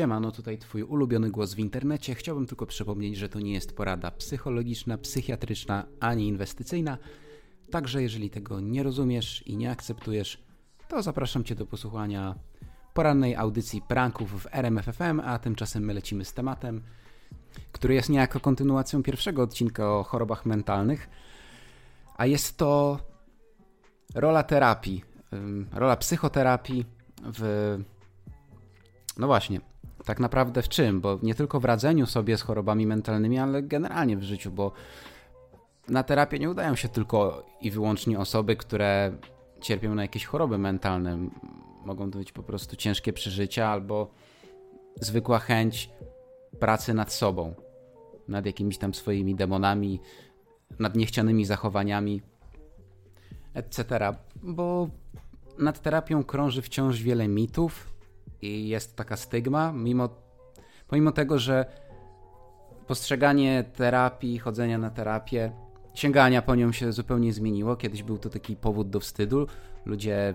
Siemano, tutaj twój ulubiony głos w internecie. Chciałbym tylko przypomnieć, że to nie jest porada psychologiczna, psychiatryczna ani inwestycyjna. Także jeżeli tego nie rozumiesz i nie akceptujesz, to zapraszam cię do posłuchania porannej audycji pranków w RMFFM, a tymczasem my lecimy z tematem, który jest niejako kontynuacją pierwszego odcinka o chorobach mentalnych, a jest to rola terapii, rola psychoterapii w no właśnie, tak naprawdę w czym? Bo nie tylko w radzeniu sobie z chorobami mentalnymi, ale generalnie w życiu, bo na terapię nie udają się tylko i wyłącznie osoby, które cierpią na jakieś choroby mentalne. Mogą to być po prostu ciężkie przeżycia albo zwykła chęć pracy nad sobą, nad jakimiś tam swoimi demonami, nad niechcianymi zachowaniami, etc. Bo nad terapią krąży wciąż wiele mitów, i jest taka stygma, mimo, pomimo tego, że postrzeganie terapii, chodzenia na terapię, sięgania po nią się zupełnie zmieniło. Kiedyś był to taki powód do wstydu. Ludzie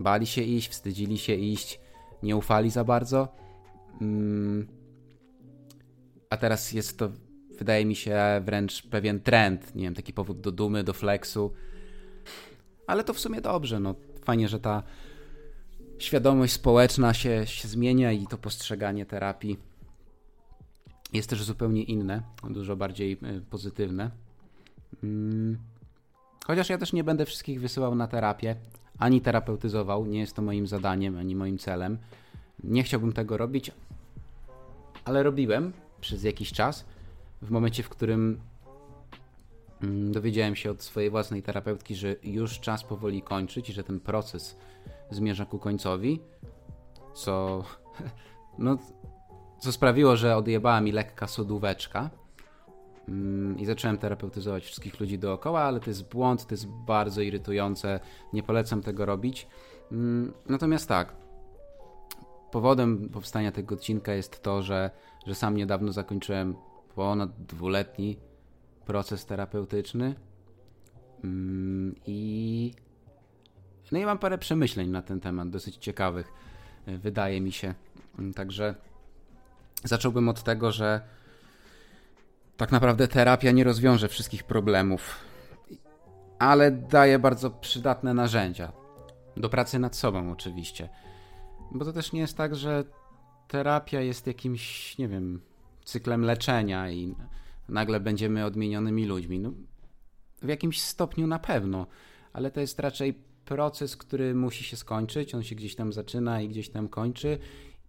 bali się iść, wstydzili się iść, nie ufali za bardzo. Mm. A teraz jest to, wydaje mi się, wręcz pewien trend. Nie wiem, taki powód do dumy, do flexu. Ale to w sumie dobrze. No, fajnie, że ta świadomość społeczna się, się zmienia i to postrzeganie terapii jest też zupełnie inne, dużo bardziej y, pozytywne. Mm. Chociaż ja też nie będę wszystkich wysyłał na terapię, ani terapeutyzował, nie jest to moim zadaniem, ani moim celem. Nie chciałbym tego robić, ale robiłem przez jakiś czas. W momencie, w którym dowiedziałem się od swojej własnej terapeutki, że już czas powoli kończyć, że ten proces zmierza ku końcowi, co, no, co sprawiło, że odjebała mi lekka sodóweczka mm, i zacząłem terapeutyzować wszystkich ludzi dookoła, ale to jest błąd, to jest bardzo irytujące, nie polecam tego robić. Mm, natomiast tak, powodem powstania tego odcinka jest to, że, że sam niedawno zakończyłem ponad dwuletni proces terapeutyczny mm, i no i mam parę przemyśleń na ten temat, dosyć ciekawych, e, wydaje mi się. Mm, także zacząłbym od tego, że tak naprawdę terapia nie rozwiąże wszystkich problemów, ale daje bardzo przydatne narzędzia. Do pracy nad sobą, oczywiście. Bo to też nie jest tak, że terapia jest jakimś, nie wiem, cyklem leczenia i nagle będziemy odmienionymi ludźmi. No, w jakimś stopniu na pewno, ale to jest raczej proces, który musi się skończyć. On się gdzieś tam zaczyna i gdzieś tam kończy,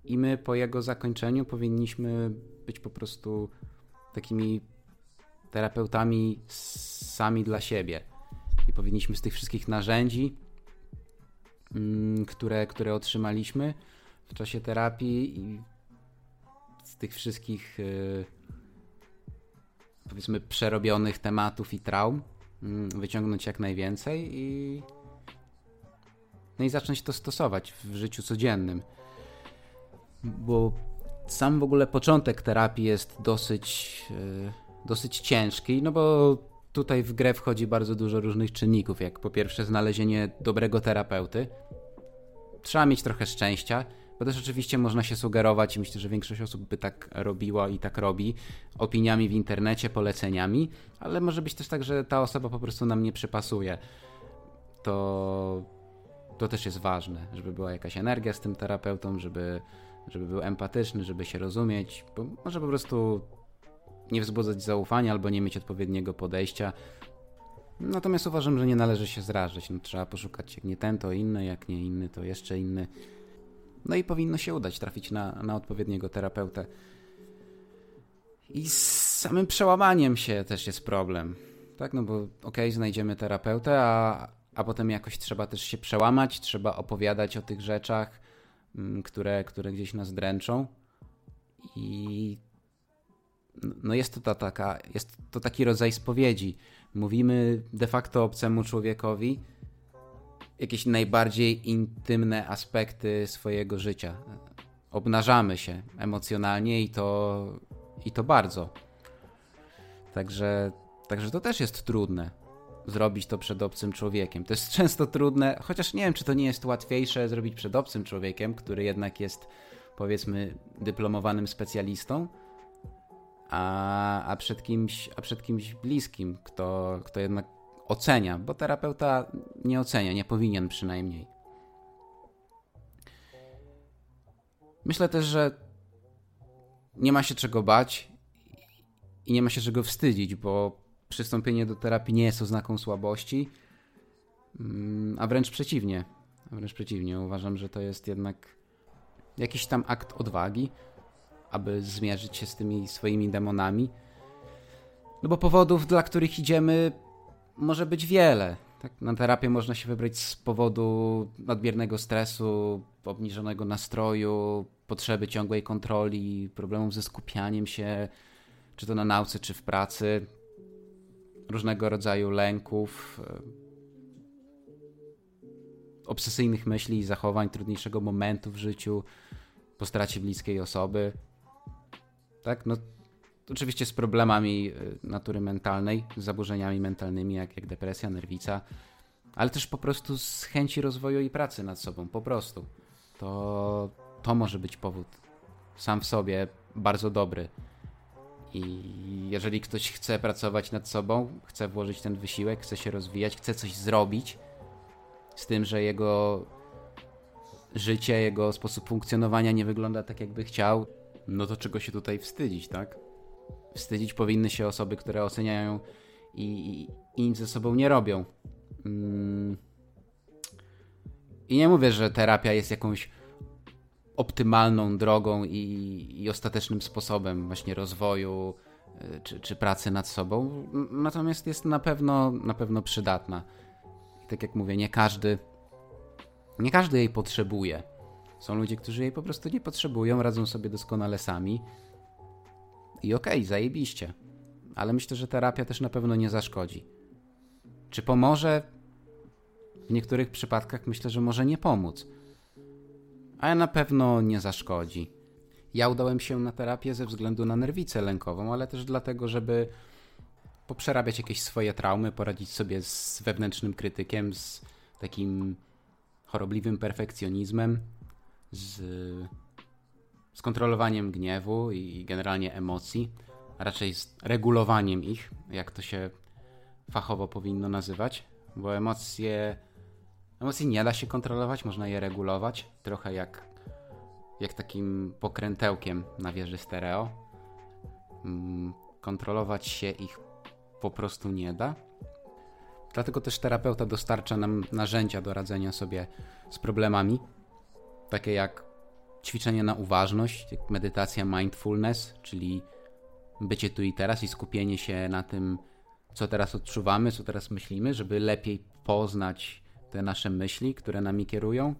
i my po jego zakończeniu powinniśmy być po prostu takimi terapeutami sami dla siebie. I powinniśmy z tych wszystkich narzędzi, mm, które, które otrzymaliśmy w czasie terapii i z tych wszystkich y, powiedzmy przerobionych tematów i traum mm, wyciągnąć jak najwięcej i no i zacząć to stosować w życiu codziennym. Bo sam w ogóle początek terapii jest dosyć, yy, dosyć ciężki, no bo tutaj w grę wchodzi bardzo dużo różnych czynników, jak po pierwsze znalezienie dobrego terapeuty. Trzeba mieć trochę szczęścia, bo też oczywiście można się sugerować i myślę, że większość osób by tak robiła i tak robi, opiniami w internecie, poleceniami, ale może być też tak, że ta osoba po prostu nam nie przypasuje. To to też jest ważne, żeby była jakaś energia z tym terapeutą, żeby, żeby był empatyczny, żeby się rozumieć, bo może po prostu nie wzbudzać zaufania albo nie mieć odpowiedniego podejścia. Natomiast uważam, że nie należy się zrażać. No, trzeba poszukać jak nie ten, to inny, jak nie inny, to jeszcze inny. No i powinno się udać trafić na, na odpowiedniego terapeutę. I z samym przełamaniem się też jest problem. Tak, no bo okej, okay, znajdziemy terapeutę, a, a potem jakoś trzeba też się przełamać, trzeba opowiadać o tych rzeczach, mm, które, które gdzieś nas dręczą. I no jest to ta taka, jest to taki rodzaj spowiedzi. Mówimy de facto obcemu człowiekowi jakieś najbardziej intymne aspekty swojego życia. Obnażamy się emocjonalnie i to, i to bardzo. Także, także to też jest trudne zrobić to przed obcym człowiekiem. To jest często trudne, chociaż nie wiem, czy to nie jest łatwiejsze zrobić przed obcym człowiekiem, który jednak jest powiedzmy dyplomowanym specjalistą, a, a, przed, kimś, a przed kimś bliskim, kto, kto jednak ocenia, bo terapeuta nie ocenia, nie powinien przynajmniej. Myślę też, że nie ma się czego bać i nie ma się czego wstydzić, bo przystąpienie do terapii nie jest oznaką słabości, mm, a wręcz przeciwnie. A wręcz przeciwnie, uważam, że to jest jednak jakiś tam akt odwagi, aby zmierzyć się z tymi swoimi demonami. No bo powodów, dla których idziemy, może być wiele. Tak, na terapię można się wybrać z powodu nadmiernego stresu, obniżonego nastroju, potrzeby ciągłej kontroli, problemów ze skupianiem się, czy to na nauce, czy w pracy, różnego rodzaju lęków, e, obsesyjnych myśli i zachowań, trudniejszego momentu w życiu, po stracie bliskiej osoby. Tak, no oczywiście z problemami e, natury mentalnej, z zaburzeniami mentalnymi, jak, jak depresja, nerwica, ale też po prostu z chęci rozwoju i pracy nad sobą, po prostu. To, to może być powód sam w sobie bardzo dobry. I jeżeli ktoś chce pracować nad sobą, chce włożyć ten wysiłek, chce się rozwijać, chce coś zrobić z tym, że jego życie, jego sposób funkcjonowania nie wygląda tak, jakby chciał, no to czego się tutaj wstydzić, tak? Wstydzić powinny się osoby, które oceniają i, i, i nic ze sobą nie robią. Mm. I nie mówię, że terapia jest jakąś optymalną drogą i, i ostatecznym sposobem właśnie rozwoju y, czy, czy pracy nad sobą, natomiast jest na pewno, na pewno przydatna. I tak jak mówię, nie każdy, nie każdy jej potrzebuje. Są ludzie, którzy jej po prostu nie potrzebują, radzą sobie doskonale sami. I okej, okay, zajebiście. Ale myślę, że terapia też na pewno nie zaszkodzi. Czy pomoże? W niektórych przypadkach myślę, że może nie pomóc ale na pewno nie zaszkodzi. Ja udałem się na terapię ze względu na nerwicę lękową, ale też dlatego, żeby poprzerabiać jakieś swoje traumy, poradzić sobie z wewnętrznym krytykiem, z takim chorobliwym perfekcjonizmem, z, z kontrolowaniem gniewu i generalnie emocji, a raczej z regulowaniem ich, jak to się fachowo powinno nazywać, bo emocje Emocji nie da się kontrolować, można je regulować, trochę jak, jak takim pokrętełkiem na wieży stereo. Mm, kontrolować się ich po prostu nie da. Dlatego też terapeuta dostarcza nam narzędzia do radzenia sobie z problemami, takie jak ćwiczenie na uważność, medytacja mindfulness, czyli bycie tu i teraz i skupienie się na tym, co teraz odczuwamy, co teraz myślimy, żeby lepiej poznać te nasze myśli, które nami kierują,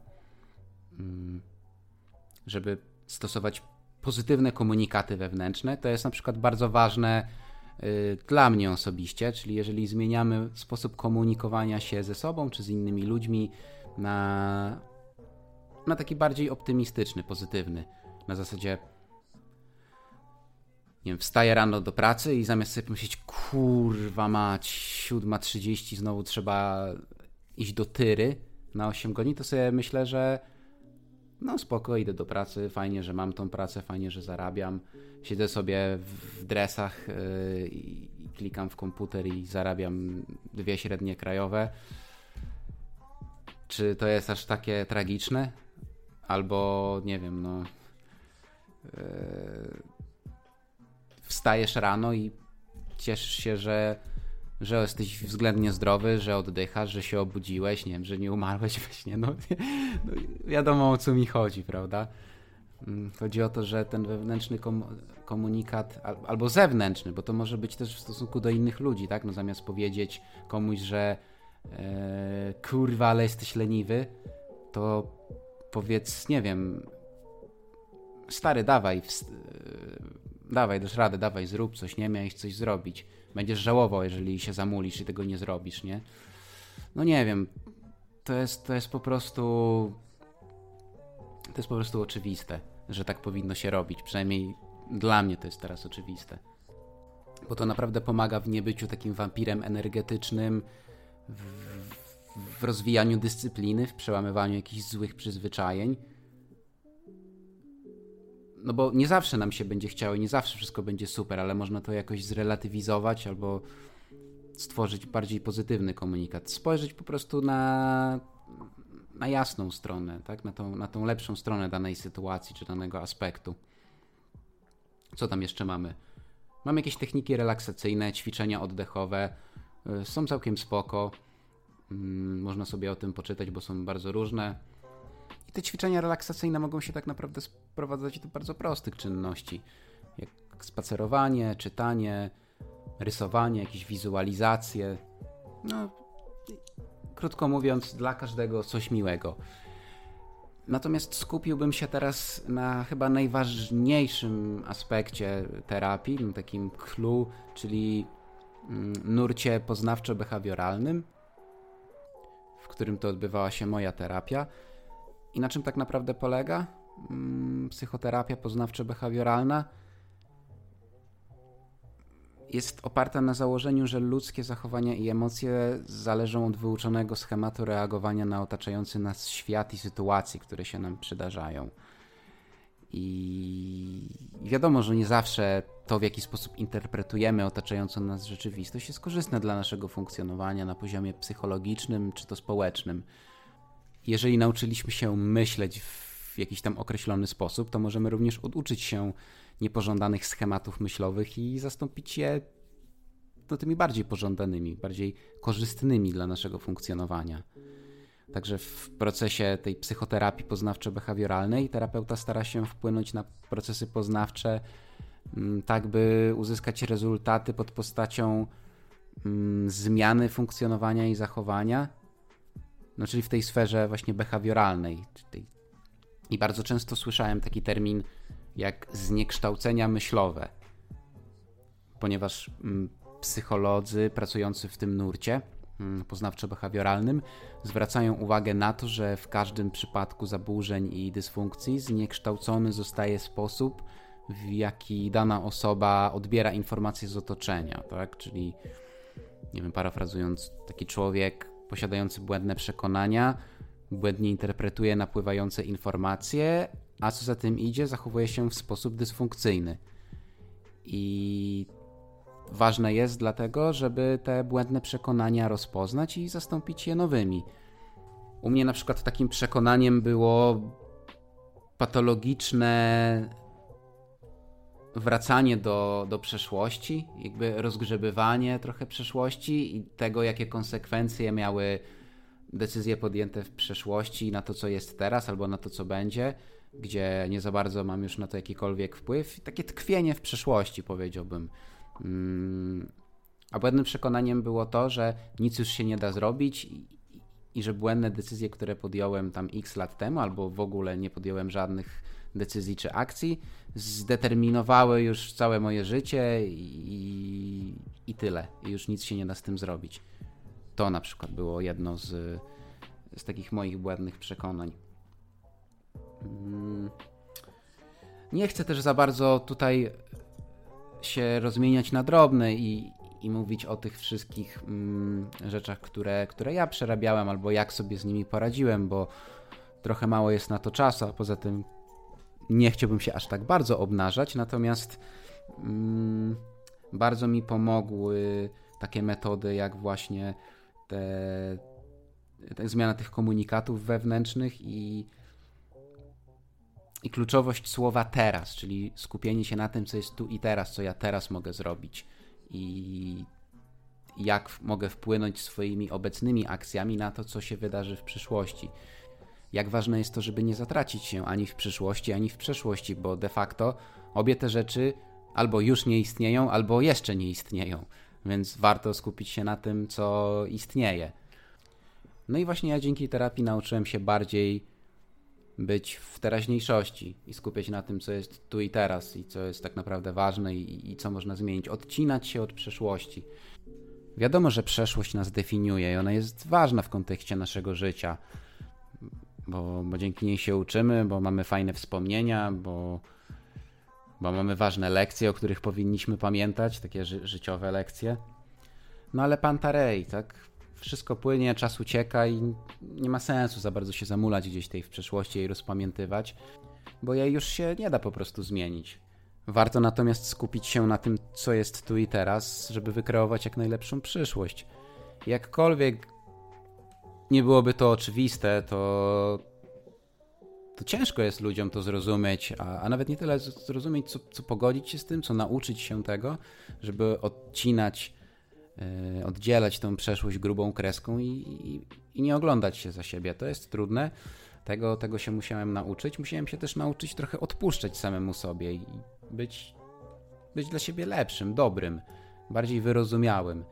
mm, żeby stosować pozytywne komunikaty wewnętrzne. To jest na przykład bardzo ważne y, dla mnie osobiście, czyli jeżeli zmieniamy sposób komunikowania się ze sobą czy z innymi ludźmi na, na taki bardziej optymistyczny, pozytywny, na zasadzie nie wiem, wstaję rano do pracy i zamiast sobie pomyśleć, kurwa mać, 7.30 znowu trzeba iść do tyry na 8 godzin, to sobie myślę, że no spoko, idę do pracy, fajnie, że mam tą pracę, fajnie, że zarabiam. Siedzę sobie w dresach yy, i klikam w komputer i zarabiam dwie średnie krajowe. Czy to jest aż takie tragiczne? Albo nie wiem, no. Yy, wstajesz rano i cieszysz się, że że jesteś względnie zdrowy, że oddychasz, że się obudziłeś, nie wiem, że nie umarłeś we śnie, no, no wiadomo o co mi chodzi, prawda? Mm, chodzi o to, że ten wewnętrzny kom komunikat, albo zewnętrzny, bo to może być też w stosunku do innych ludzi, tak? No zamiast powiedzieć komuś, że e, kurwa, ale jesteś leniwy, to powiedz, nie wiem, stary, dawaj, w, e, dawaj, dasz radę, dawaj, zrób coś, nie miałeś coś zrobić Będziesz żałował, jeżeli się zamulisz i tego nie zrobisz, nie? No nie wiem. To jest, to jest po prostu. To jest po prostu oczywiste, że tak powinno się robić. Przynajmniej dla mnie to jest teraz oczywiste. Bo to naprawdę pomaga w niebyciu takim wampirem energetycznym, w, w rozwijaniu dyscypliny, w przełamywaniu jakichś złych przyzwyczajeń. no bo nie zawsze nam się będzie chciało i nie zawsze wszystko będzie super, ale można to jakoś zrelatywizować albo stworzyć bardziej pozytywny komunikat. Spojrzeć po prostu na, na jasną stronę, tak? na, tą, na tą lepszą stronę danej sytuacji czy danego aspektu. Co tam jeszcze mamy? Mamy jakieś techniki relaksacyjne, ćwiczenia oddechowe. Y, są całkiem spoko. Mm, można sobie o tym poczytać, bo są bardzo różne. I te ćwiczenia relaksacyjne mogą się tak naprawdę sprowadzać do bardzo prostych czynności, jak spacerowanie, czytanie, rysowanie, jakieś wizualizacje. No, krótko mówiąc, dla każdego coś miłego. Natomiast skupiłbym się teraz na chyba najważniejszym aspekcie terapii, takim clue, czyli mm, nurcie poznawczo-behawioralnym, którym to odbywała się moja terapia. I na czym tak naprawdę polega mm, psychoterapia poznawczo-behawioralna? jest oparta na założeniu, że ludzkie zachowania i emocje zależą od wyuczonego schematu reagowania na otaczający nas świat i sytuacje, które się nam przydarzają. I wiadomo, że nie zawsze to, w jaki sposób interpretujemy otaczającą nas rzeczywistość, jest korzystne dla naszego funkcjonowania na poziomie psychologicznym czy to społecznym. Jeżeli nauczyliśmy się myśleć w jakiś tam określony sposób, to możemy również oduczyć się niepożądanych schematów myślowych i zastąpić je no, tymi bardziej pożądanymi, bardziej korzystnymi dla naszego funkcjonowania. Także w procesie tej psychoterapii poznawczo-behawioralnej terapeuta stara się wpłynąć na procesy poznawcze, mm, tak by uzyskać rezultaty pod postacią mm, zmiany funkcjonowania i zachowania, no czyli w tej sferze właśnie behawioralnej. I bardzo często słyszałem taki termin jak zniekształcenia myślowe, ponieważ mm, psycholodzy pracujący w tym nurcie poznawczo-behawioralnym zwracają uwagę na to, że w każdym przypadku zaburzeń i dysfunkcji zniekształcony zostaje sposób, w jaki dana osoba odbiera informacje z otoczenia, tak? Czyli, nie wiem, parafrazując, taki człowiek posiadający błędne przekonania błędnie interpretuje napływające informacje, a co za tym idzie, zachowuje się w sposób dysfunkcyjny. I ważne jest dlatego, żeby te błędne przekonania rozpoznać i zastąpić je nowymi. U mnie na przykład takim przekonaniem było patologiczne wracanie do, do przeszłości, jakby rozgrzebywanie trochę przeszłości i tego, jakie konsekwencje miały decyzje podjęte w przeszłości na to, co jest teraz albo na to, co będzie gdzie nie za bardzo mam już na to jakikolwiek wpływ. Takie tkwienie w przeszłości, powiedziałbym. Mm, a błędnym przekonaniem było to, że nic już się nie da zrobić i, i że błędne decyzje, które podjąłem tam x lat temu, albo w ogóle nie podjąłem żadnych decyzji czy akcji, zdeterminowały już całe moje życie i, i tyle. I już nic się nie da z tym zrobić. To na przykład było jedno z, z takich moich błędnych przekonań. Mm. Nie chcę też za bardzo tutaj się rozmieniać na drobne i, i mówić o tych wszystkich mm, rzeczach, które, które ja przerabiałem albo jak sobie z nimi poradziłem, bo trochę mało jest na to czasu, a poza tym nie chciałbym się aż tak bardzo obnażać, natomiast mm, bardzo mi pomogły takie metody jak właśnie te, te zmiana tych komunikatów wewnętrznych i i kluczowość słowa teraz, czyli skupienie się na tym, co jest tu i teraz, co ja teraz mogę zrobić i jak mogę wpłynąć swoimi obecnymi akcjami na to, co się wydarzy w przyszłości. Jak ważne jest to, żeby nie zatracić się ani w przyszłości, ani w przeszłości, bo de facto obie te rzeczy albo już nie istnieją, albo jeszcze nie istnieją, więc warto skupić się na tym, co istnieje. No i właśnie ja dzięki terapii nauczyłem się bardziej być w teraźniejszości i skupiać się na tym, co jest tu i teraz i co jest tak naprawdę ważne i, i co można zmienić. Odcinać się od przeszłości. Wiadomo, że przeszłość nas definiuje i ona jest ważna w kontekście naszego życia, bo, bo dzięki niej się uczymy, bo mamy fajne wspomnienia, bo, bo mamy ważne lekcje, o których powinniśmy pamiętać, takie ży życiowe lekcje. No ale Pantarej, tak? Wszystko płynie, czas ucieka i nie ma sensu za bardzo się zamulać gdzieś tej w przeszłości i rozpamiętywać. bo jej już się nie da po prostu zmienić. Warto natomiast skupić się na tym, co jest tu i teraz, żeby wykreować jak najlepszą przyszłość. Jakkolwiek nie byłoby to oczywiste, to, to ciężko jest ludziom to zrozumieć, a, a nawet nie tyle zrozumieć, co, co pogodzić się z tym, co nauczyć się tego, żeby odcinać, oddzielać tą przeszłość grubą kreską i, i, i nie oglądać się za siebie. To jest trudne. Tego, tego się musiałem nauczyć. Musiałem się też nauczyć trochę odpuszczać samemu sobie i być, być dla siebie lepszym, dobrym, bardziej wyrozumiałym,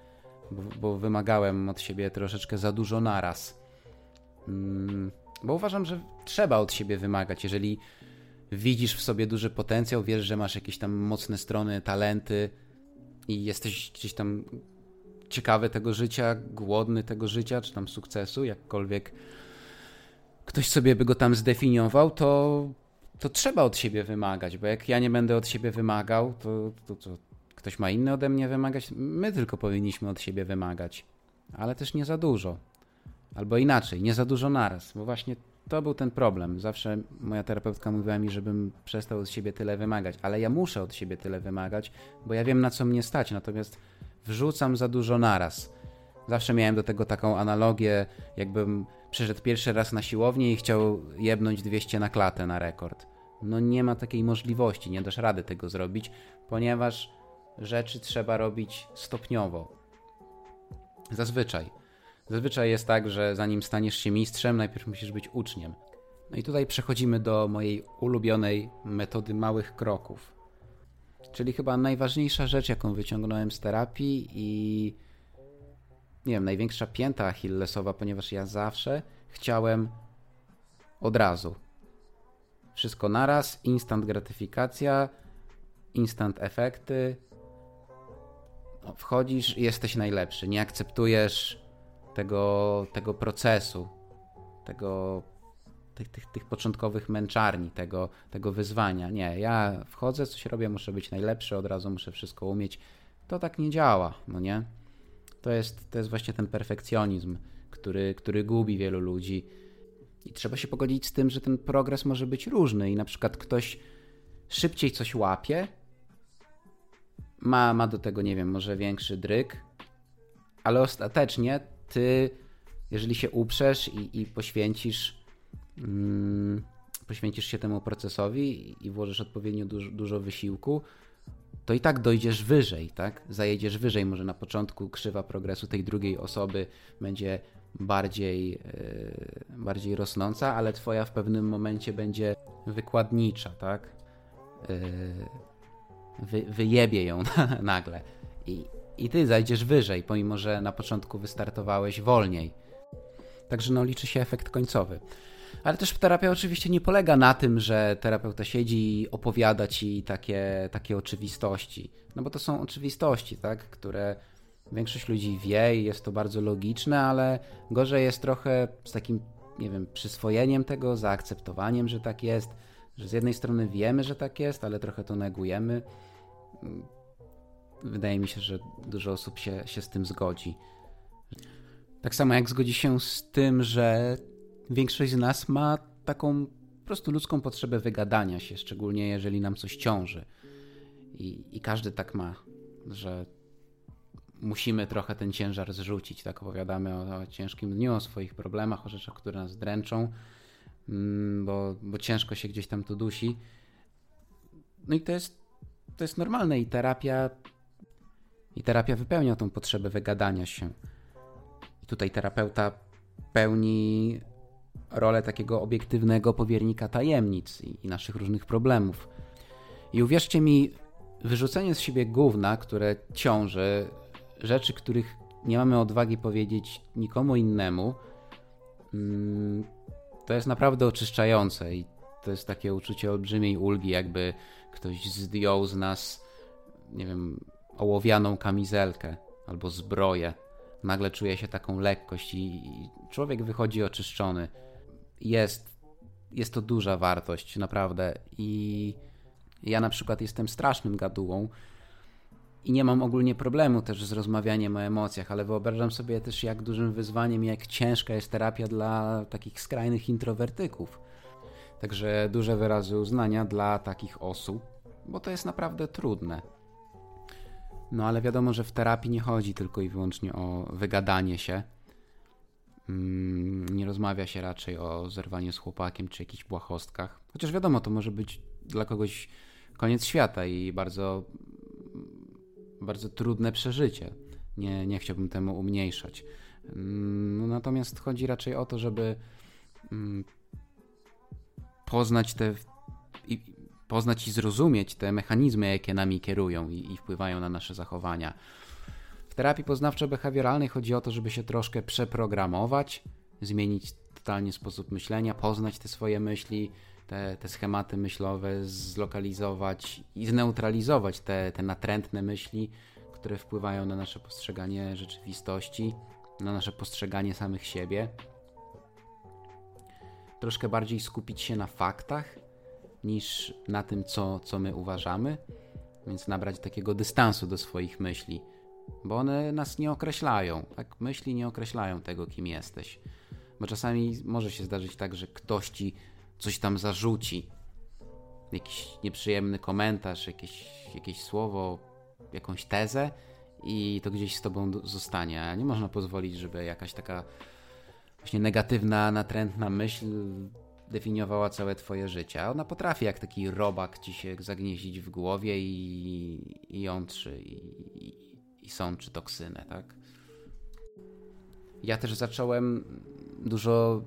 bo, bo wymagałem od siebie troszeczkę za dużo naraz. Mm, bo uważam, że trzeba od siebie wymagać. Jeżeli widzisz w sobie duży potencjał, wiesz, że masz jakieś tam mocne strony, talenty i jesteś gdzieś tam ciekawy tego życia, głodny tego życia, czy tam sukcesu, jakkolwiek ktoś sobie by go tam zdefiniował, to, to trzeba od siebie wymagać, bo jak ja nie będę od siebie wymagał, to, to, to ktoś ma inny ode mnie wymagać. My tylko powinniśmy od siebie wymagać, ale też nie za dużo. Albo inaczej, nie za dużo naraz, bo właśnie to był ten problem. Zawsze moja terapeutka mówiła mi, żebym przestał od siebie tyle wymagać, ale ja muszę od siebie tyle wymagać, bo ja wiem na co mnie stać, natomiast wrzucam za dużo naraz. Zawsze miałem do tego taką analogię, jakbym przyszedł pierwszy raz na siłownię i chciał jebnąć 200 na klatę na rekord. No nie ma takiej możliwości, nie dasz rady tego zrobić, ponieważ rzeczy trzeba robić stopniowo. Zazwyczaj. Zazwyczaj jest tak, że zanim staniesz się mistrzem, najpierw musisz być uczniem. No i tutaj przechodzimy do mojej ulubionej metody małych kroków. Czyli chyba najważniejsza rzecz, jaką wyciągnąłem z terapii i nie wiem, największa pięta achillesowa, ponieważ ja zawsze chciałem od razu. Wszystko naraz, instant gratyfikacja, instant efekty. No, wchodzisz jesteś najlepszy. Nie akceptujesz tego, tego procesu, tego, tych, tych, tych początkowych męczarni, tego, tego wyzwania. Nie, ja wchodzę, coś robię, muszę być najlepszy, od razu muszę wszystko umieć. To tak nie działa, no nie? To jest, to jest właśnie ten perfekcjonizm, który, który gubi wielu ludzi. I trzeba się pogodzić z tym, że ten progres może być różny i na przykład ktoś szybciej coś łapie, ma, ma do tego, nie wiem, może większy dryk, ale ostatecznie ty, jeżeli się uprzesz i, i poświęcisz, poświęcisz się temu procesowi i, włożysz odpowiednio dużo, dużo wysiłku, to i tak dojdziesz wyżej, tak? Zajedziesz wyżej. Może na początku krzywa progresu tej drugiej osoby będzie bardziej, yy, bardziej rosnąca, ale twoja w pewnym momencie będzie wykładnicza, tak? Yy, wy, wyjebie ją nagle. I, I ty zajdziesz wyżej, pomimo że na początku wystartowałeś wolniej. Także no, liczy się efekt końcowy. Ale też terapia oczywiście nie polega na tym, że terapeuta siedzi i opowiada ci takie, takie oczywistości. No bo to są oczywistości, tak? które większość ludzi wie i jest to bardzo logiczne, ale gorzej jest trochę z takim, nie wiem, przyswojeniem tego, zaakceptowaniem, że tak jest. Że z jednej strony wiemy, że tak jest, ale trochę to negujemy. Wydaje mi się, że dużo osób się, się z tym zgodzi. Tak samo jak zgodzi się z tym, że większość z nas ma taką po prostu ludzką potrzebę wygadania się, szczególnie jeżeli nam coś ciąży. I, I, każdy tak ma, że musimy trochę ten ciężar zrzucić. Tak opowiadamy o, o ciężkim dniu, o swoich problemach, o rzeczach, które nas dręczą, mm, bo, bo ciężko się gdzieś tam to dusi. No i to jest, to jest normalne i terapia i terapia wypełnia tą potrzebę wygadania się. I tutaj terapeuta pełni rolę takiego obiektywnego powiernika tajemnic i, i naszych różnych problemów. I uwierzcie mi, wyrzucenie z siebie gówna, które ciąży, rzeczy, których nie mamy odwagi powiedzieć nikomu innemu, mm, to jest naprawdę oczyszczające i to jest takie uczucie olbrzymiej ulgi, jakby ktoś zdjął z nas, nie wiem, ołowianą kamizelkę albo zbroję. Nagle czuje się taką lekkość i człowiek wychodzi oczyszczony jest, jest to duża wartość, naprawdę. I ja na przykład jestem strasznym gadułą i nie mam ogólnie problemu też z rozmawianiem o emocjach, ale wyobrażam sobie też, jak dużym wyzwaniem, jak ciężka jest terapia dla takich skrajnych introwertyków. Także duże wyrazy uznania dla takich osób, bo to jest naprawdę trudne. No ale wiadomo, że w terapii nie chodzi tylko i wyłącznie o wygadanie się. Mm, nie rozmawia się raczej o zerwaniu z chłopakiem czy jakichś błahostkach. Chociaż wiadomo, to może być dla kogoś koniec świata i bardzo, bardzo trudne przeżycie. Nie, nie chciałbym temu umniejszać. Mm, no, natomiast chodzi raczej o to, żeby mm, poznać te i, poznać i zrozumieć te mechanizmy, jakie nami kierują i, i wpływają na nasze zachowania. W terapii poznawczo-behawioralnej chodzi o to, żeby się troszkę przeprogramować, zmienić totalnie sposób myślenia, poznać te swoje myśli, te, te schematy myślowe, zlokalizować i zneutralizować te, te natrętne myśli, które wpływają na nasze postrzeganie rzeczywistości, na nasze postrzeganie samych siebie. Troszkę bardziej skupić się na faktach niż na tym, co, co my uważamy, więc nabrać takiego dystansu do swoich myśli, bo one nas nie określają. Tak? Myśli nie określają tego, kim jesteś. Bo czasami może się zdarzyć tak, że ktoś ci coś tam zarzuci, jakiś nieprzyjemny komentarz, jakieś, jakieś słowo, jakąś tezę i to gdzieś z tobą zostanie. A nie można pozwolić, żeby jakaś taka właśnie negatywna, natrętna myśl definiowała całe twoje życie. Ona potrafi jak taki robak ci się zagnieździć w głowie i, i jątrzy i, i, i sączy toksynę, tak? Ja też zacząłem dużo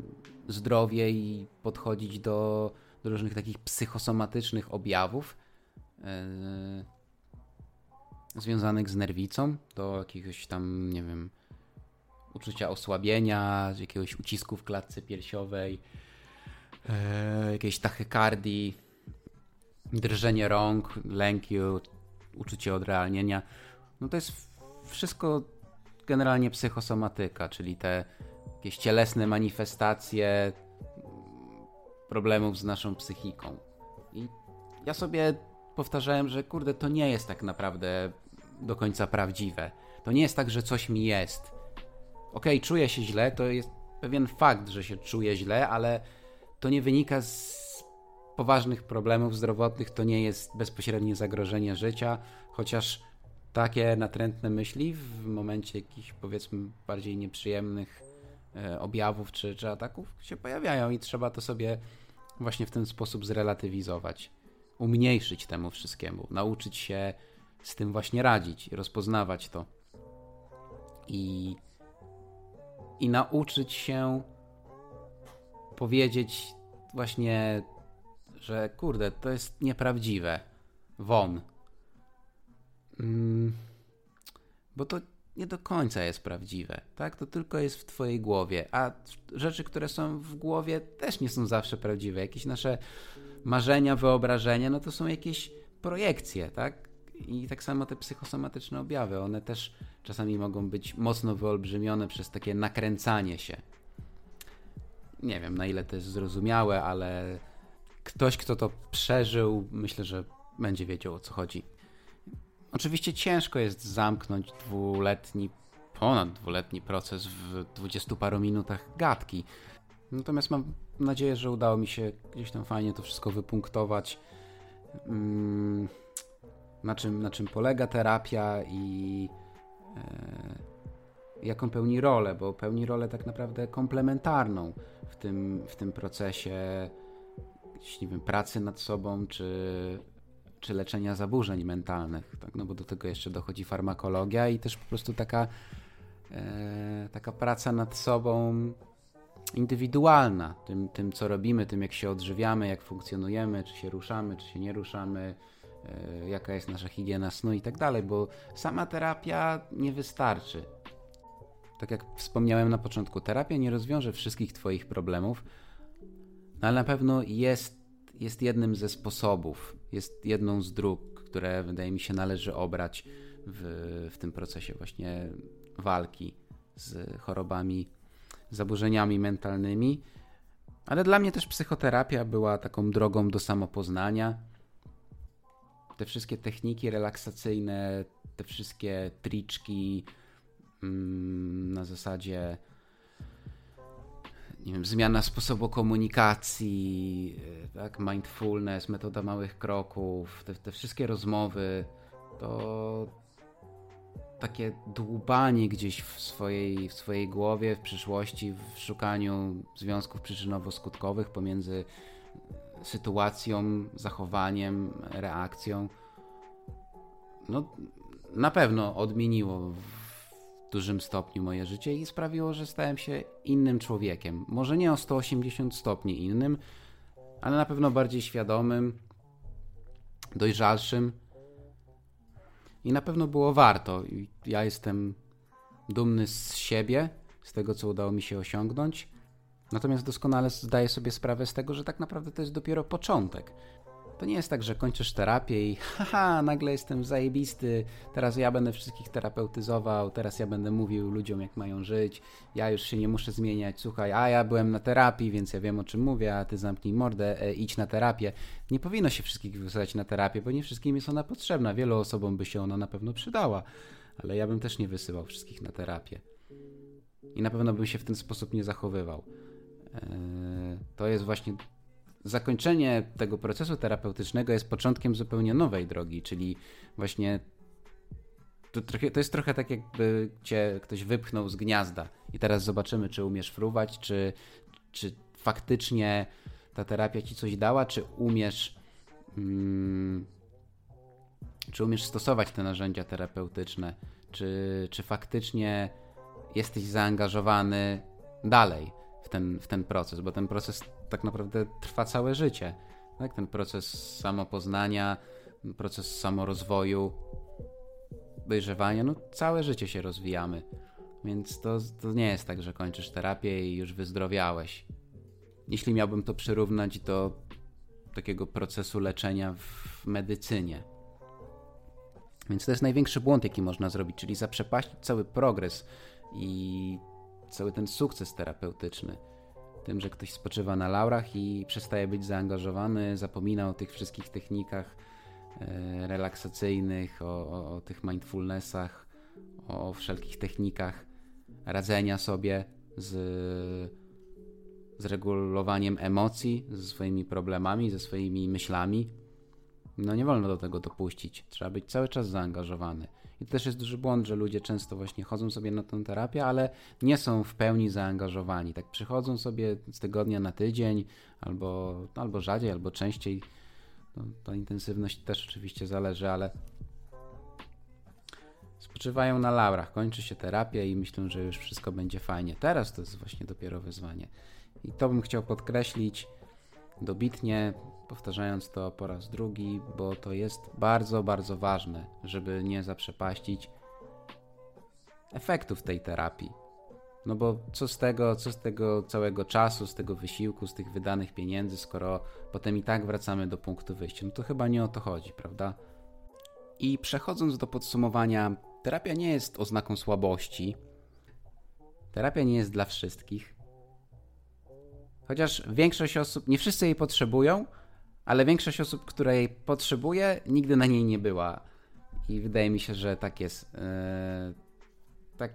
zdrowiej podchodzić do, do różnych takich psychosomatycznych objawów yy, związanych z nerwicą, do jakiegoś tam, nie wiem, uczucia osłabienia, jakiegoś ucisku w klatce piersiowej, yy, jakiejś tachykardii, drżenie rąk, lęki, uczucie odrealnienia. No to jest wszystko generalnie psychosomatyka, czyli te jakieś cielesne manifestacje problemów z naszą psychiką. I ja sobie powtarzałem, że kurde, to nie jest tak naprawdę do końca prawdziwe. To nie jest tak, że coś mi jest. Okej, okay, czuję się źle, to jest pewien fakt, że się czuję źle, ale to nie wynika z poważnych problemów zdrowotnych, to nie jest bezpośrednie zagrożenie życia, chociaż takie natrętne myśli w momencie jakichś powiedzmy bardziej nieprzyjemnych E, objawów czy, czy ataków się pojawiają i trzeba to sobie właśnie w ten sposób zrelatywizować, umniejszyć temu wszystkiemu, nauczyć się z tym właśnie radzić, rozpoznawać to i, i nauczyć się powiedzieć właśnie, że kurde, to jest nieprawdziwe. Won. Mm, bo to nie do końca jest prawdziwe, tak? To tylko jest w twojej głowie, a rzeczy, które są w głowie też nie są zawsze prawdziwe. Jakieś nasze marzenia, wyobrażenia, no to są jakieś projekcje, tak? I tak samo te psychosomatyczne objawy, one też czasami mogą być mocno wyolbrzymione przez takie nakręcanie się. Nie wiem, na ile to jest zrozumiałe, ale ktoś, kto to przeżył, myślę, że będzie wiedział o co chodzi. Oczywiście ciężko jest zamknąć dwuletni, ponad dwuletni proces w dwudziestu paru minutach gadki. Natomiast mam nadzieję, że udało mi się gdzieś tam fajnie to wszystko wypunktować. Mm, na czym, na czym polega terapia i e, jaką pełni rolę, bo pełni rolę tak naprawdę komplementarną w tym, w tym procesie nie wiem, pracy nad sobą, czy czy leczenia zaburzeń mentalnych, tak? no bo do tego jeszcze dochodzi farmakologia i też po prostu taka, e, taka praca nad sobą indywidualna, tym, tym co robimy, tym jak się odżywiamy, jak funkcjonujemy, czy się ruszamy, czy się nie ruszamy, e, jaka jest nasza higiena snu i tak dalej, bo sama terapia nie wystarczy. Tak jak wspomniałem na początku, terapia nie rozwiąże wszystkich Twoich problemów, no ale na pewno jest, jest jednym ze sposobów jest jedną z dróg, które wydaje mi się należy obrać w, w tym procesie właśnie walki z chorobami, zaburzeniami mentalnymi. Ale dla mnie też psychoterapia była taką drogą do samopoznania. Te wszystkie techniki relaksacyjne, te wszystkie triczki na zasadzie nie wiem, zmiana sposobu komunikacji, e, tak, mindfulness, metoda małych kroków, te, te wszystkie rozmowy, to takie dłubanie gdzieś w swojej, w swojej głowie, w przyszłości, w szukaniu związków przyczynowo-skutkowych pomiędzy sytuacją, zachowaniem, reakcją. No, na pewno odmieniło dużym stopniu moje życie i sprawiło, że stałem się innym człowiekiem. Może nie o 180 stopni innym, ale na pewno bardziej świadomym, dojrzalszym i na pewno było warto. Ja jestem dumny z siebie, z tego, co udało mi się osiągnąć. Natomiast doskonale zdaję sobie sprawę z tego, że tak naprawdę to jest dopiero początek. To nie jest tak, że kończysz terapię i haha, nagle jestem zajebisty, teraz ja będę wszystkich terapeutyzował, teraz ja będę mówił ludziom, jak mają żyć, ja już się nie muszę zmieniać, słuchaj, a ja byłem na terapii, więc ja wiem o czym mówię, a ty zamknij mordę, e, idź na terapię. Nie powinno się wszystkich wysyłać na terapię, bo nie wszystkim jest ona potrzebna. Wielu osobom by się ona na pewno przydała, ale ja bym też nie wysyłał wszystkich na terapię. I na pewno bym się w ten sposób nie zachowywał. E, to jest właśnie zakończenie tego procesu terapeutycznego jest początkiem zupełnie nowej drogi, czyli właśnie to, trochę, to jest trochę tak, jakby cię ktoś wypchnął z gniazda. I teraz zobaczymy, czy umiesz fruwać, czy, czy faktycznie ta terapia ci coś dała, czy umiesz mm, czy umiesz stosować te narzędzia terapeutyczne, czy, czy faktycznie jesteś zaangażowany dalej w ten, w ten proces, bo ten proces tak naprawdę trwa całe życie. Tak? Ten proces samopoznania, proces samorozwoju, dojrzewania, no całe życie się rozwijamy. Więc to, to nie jest tak, że kończysz terapię i już wyzdrowiałeś. Jeśli miałbym to przyrównać do takiego procesu leczenia w medycynie. Więc to jest największy błąd, jaki można zrobić, czyli zaprzepaścić cały progres i cały ten sukces terapeutyczny. Tym, że ktoś spoczywa na laurach i przestaje być zaangażowany, zapomina o tych wszystkich technikach e, relaksacyjnych, o, o, o tych mindfulnessach, o wszelkich technikach radzenia sobie z, z regulowaniem emocji, ze swoimi problemami, ze swoimi myślami. No nie wolno do tego dopuścić. Trzeba być cały czas zaangażowany. I to też jest duży błąd, że ludzie często właśnie chodzą sobie na tę terapię, ale nie są w pełni zaangażowani. Tak przychodzą sobie z tygodnia na tydzień, albo, albo rzadziej, albo częściej. No, ta intensywność też oczywiście zależy, ale spoczywają na laurach, kończy się terapia i myślą, że już wszystko będzie fajnie. Teraz to jest właśnie dopiero wyzwanie. I to bym chciał podkreślić dobitnie powtarzając to po raz drugi, bo to jest bardzo, bardzo ważne, żeby nie zaprzepaścić efektów tej terapii. No bo co z tego, co z tego całego czasu, z tego wysiłku, z tych wydanych pieniędzy, skoro potem i tak wracamy do punktu wyjścia? No to chyba nie o to chodzi, prawda? I przechodząc do podsumowania, terapia nie jest oznaką słabości. Terapia nie jest dla wszystkich. Chociaż większość osób, nie wszyscy jej potrzebują, ale większość osób, która jej potrzebuje, nigdy na niej nie była. I wydaje mi się, że tak jest. Yy, tak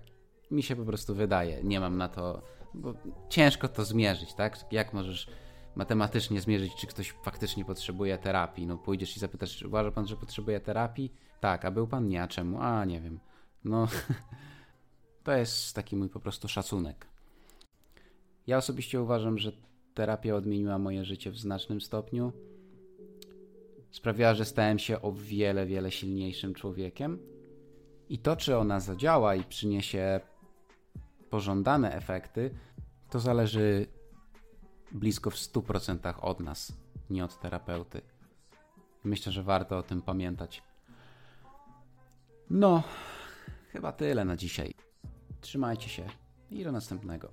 mi się po prostu wydaje. Nie mam na to, bo ciężko to zmierzyć, tak? Jak możesz matematycznie zmierzyć, czy ktoś faktycznie potrzebuje terapii? No pójdziesz i zapytasz, czy uważa pan, że potrzebuje terapii? Tak, a był pan nie, a czemu? A, nie wiem. No, to jest taki mój po prostu szacunek. Ja osobiście uważam, że terapia odmieniła moje życie w znacznym stopniu sprawiała, że stałem się o wiele, wiele silniejszym człowiekiem. I to, czy ona zadziała i przyniesie pożądane efekty, to zależy blisko w 100% od nas, nie od terapeuty. Myślę, że warto o tym pamiętać. No, chyba tyle na dzisiaj. Trzymajcie się i do następnego.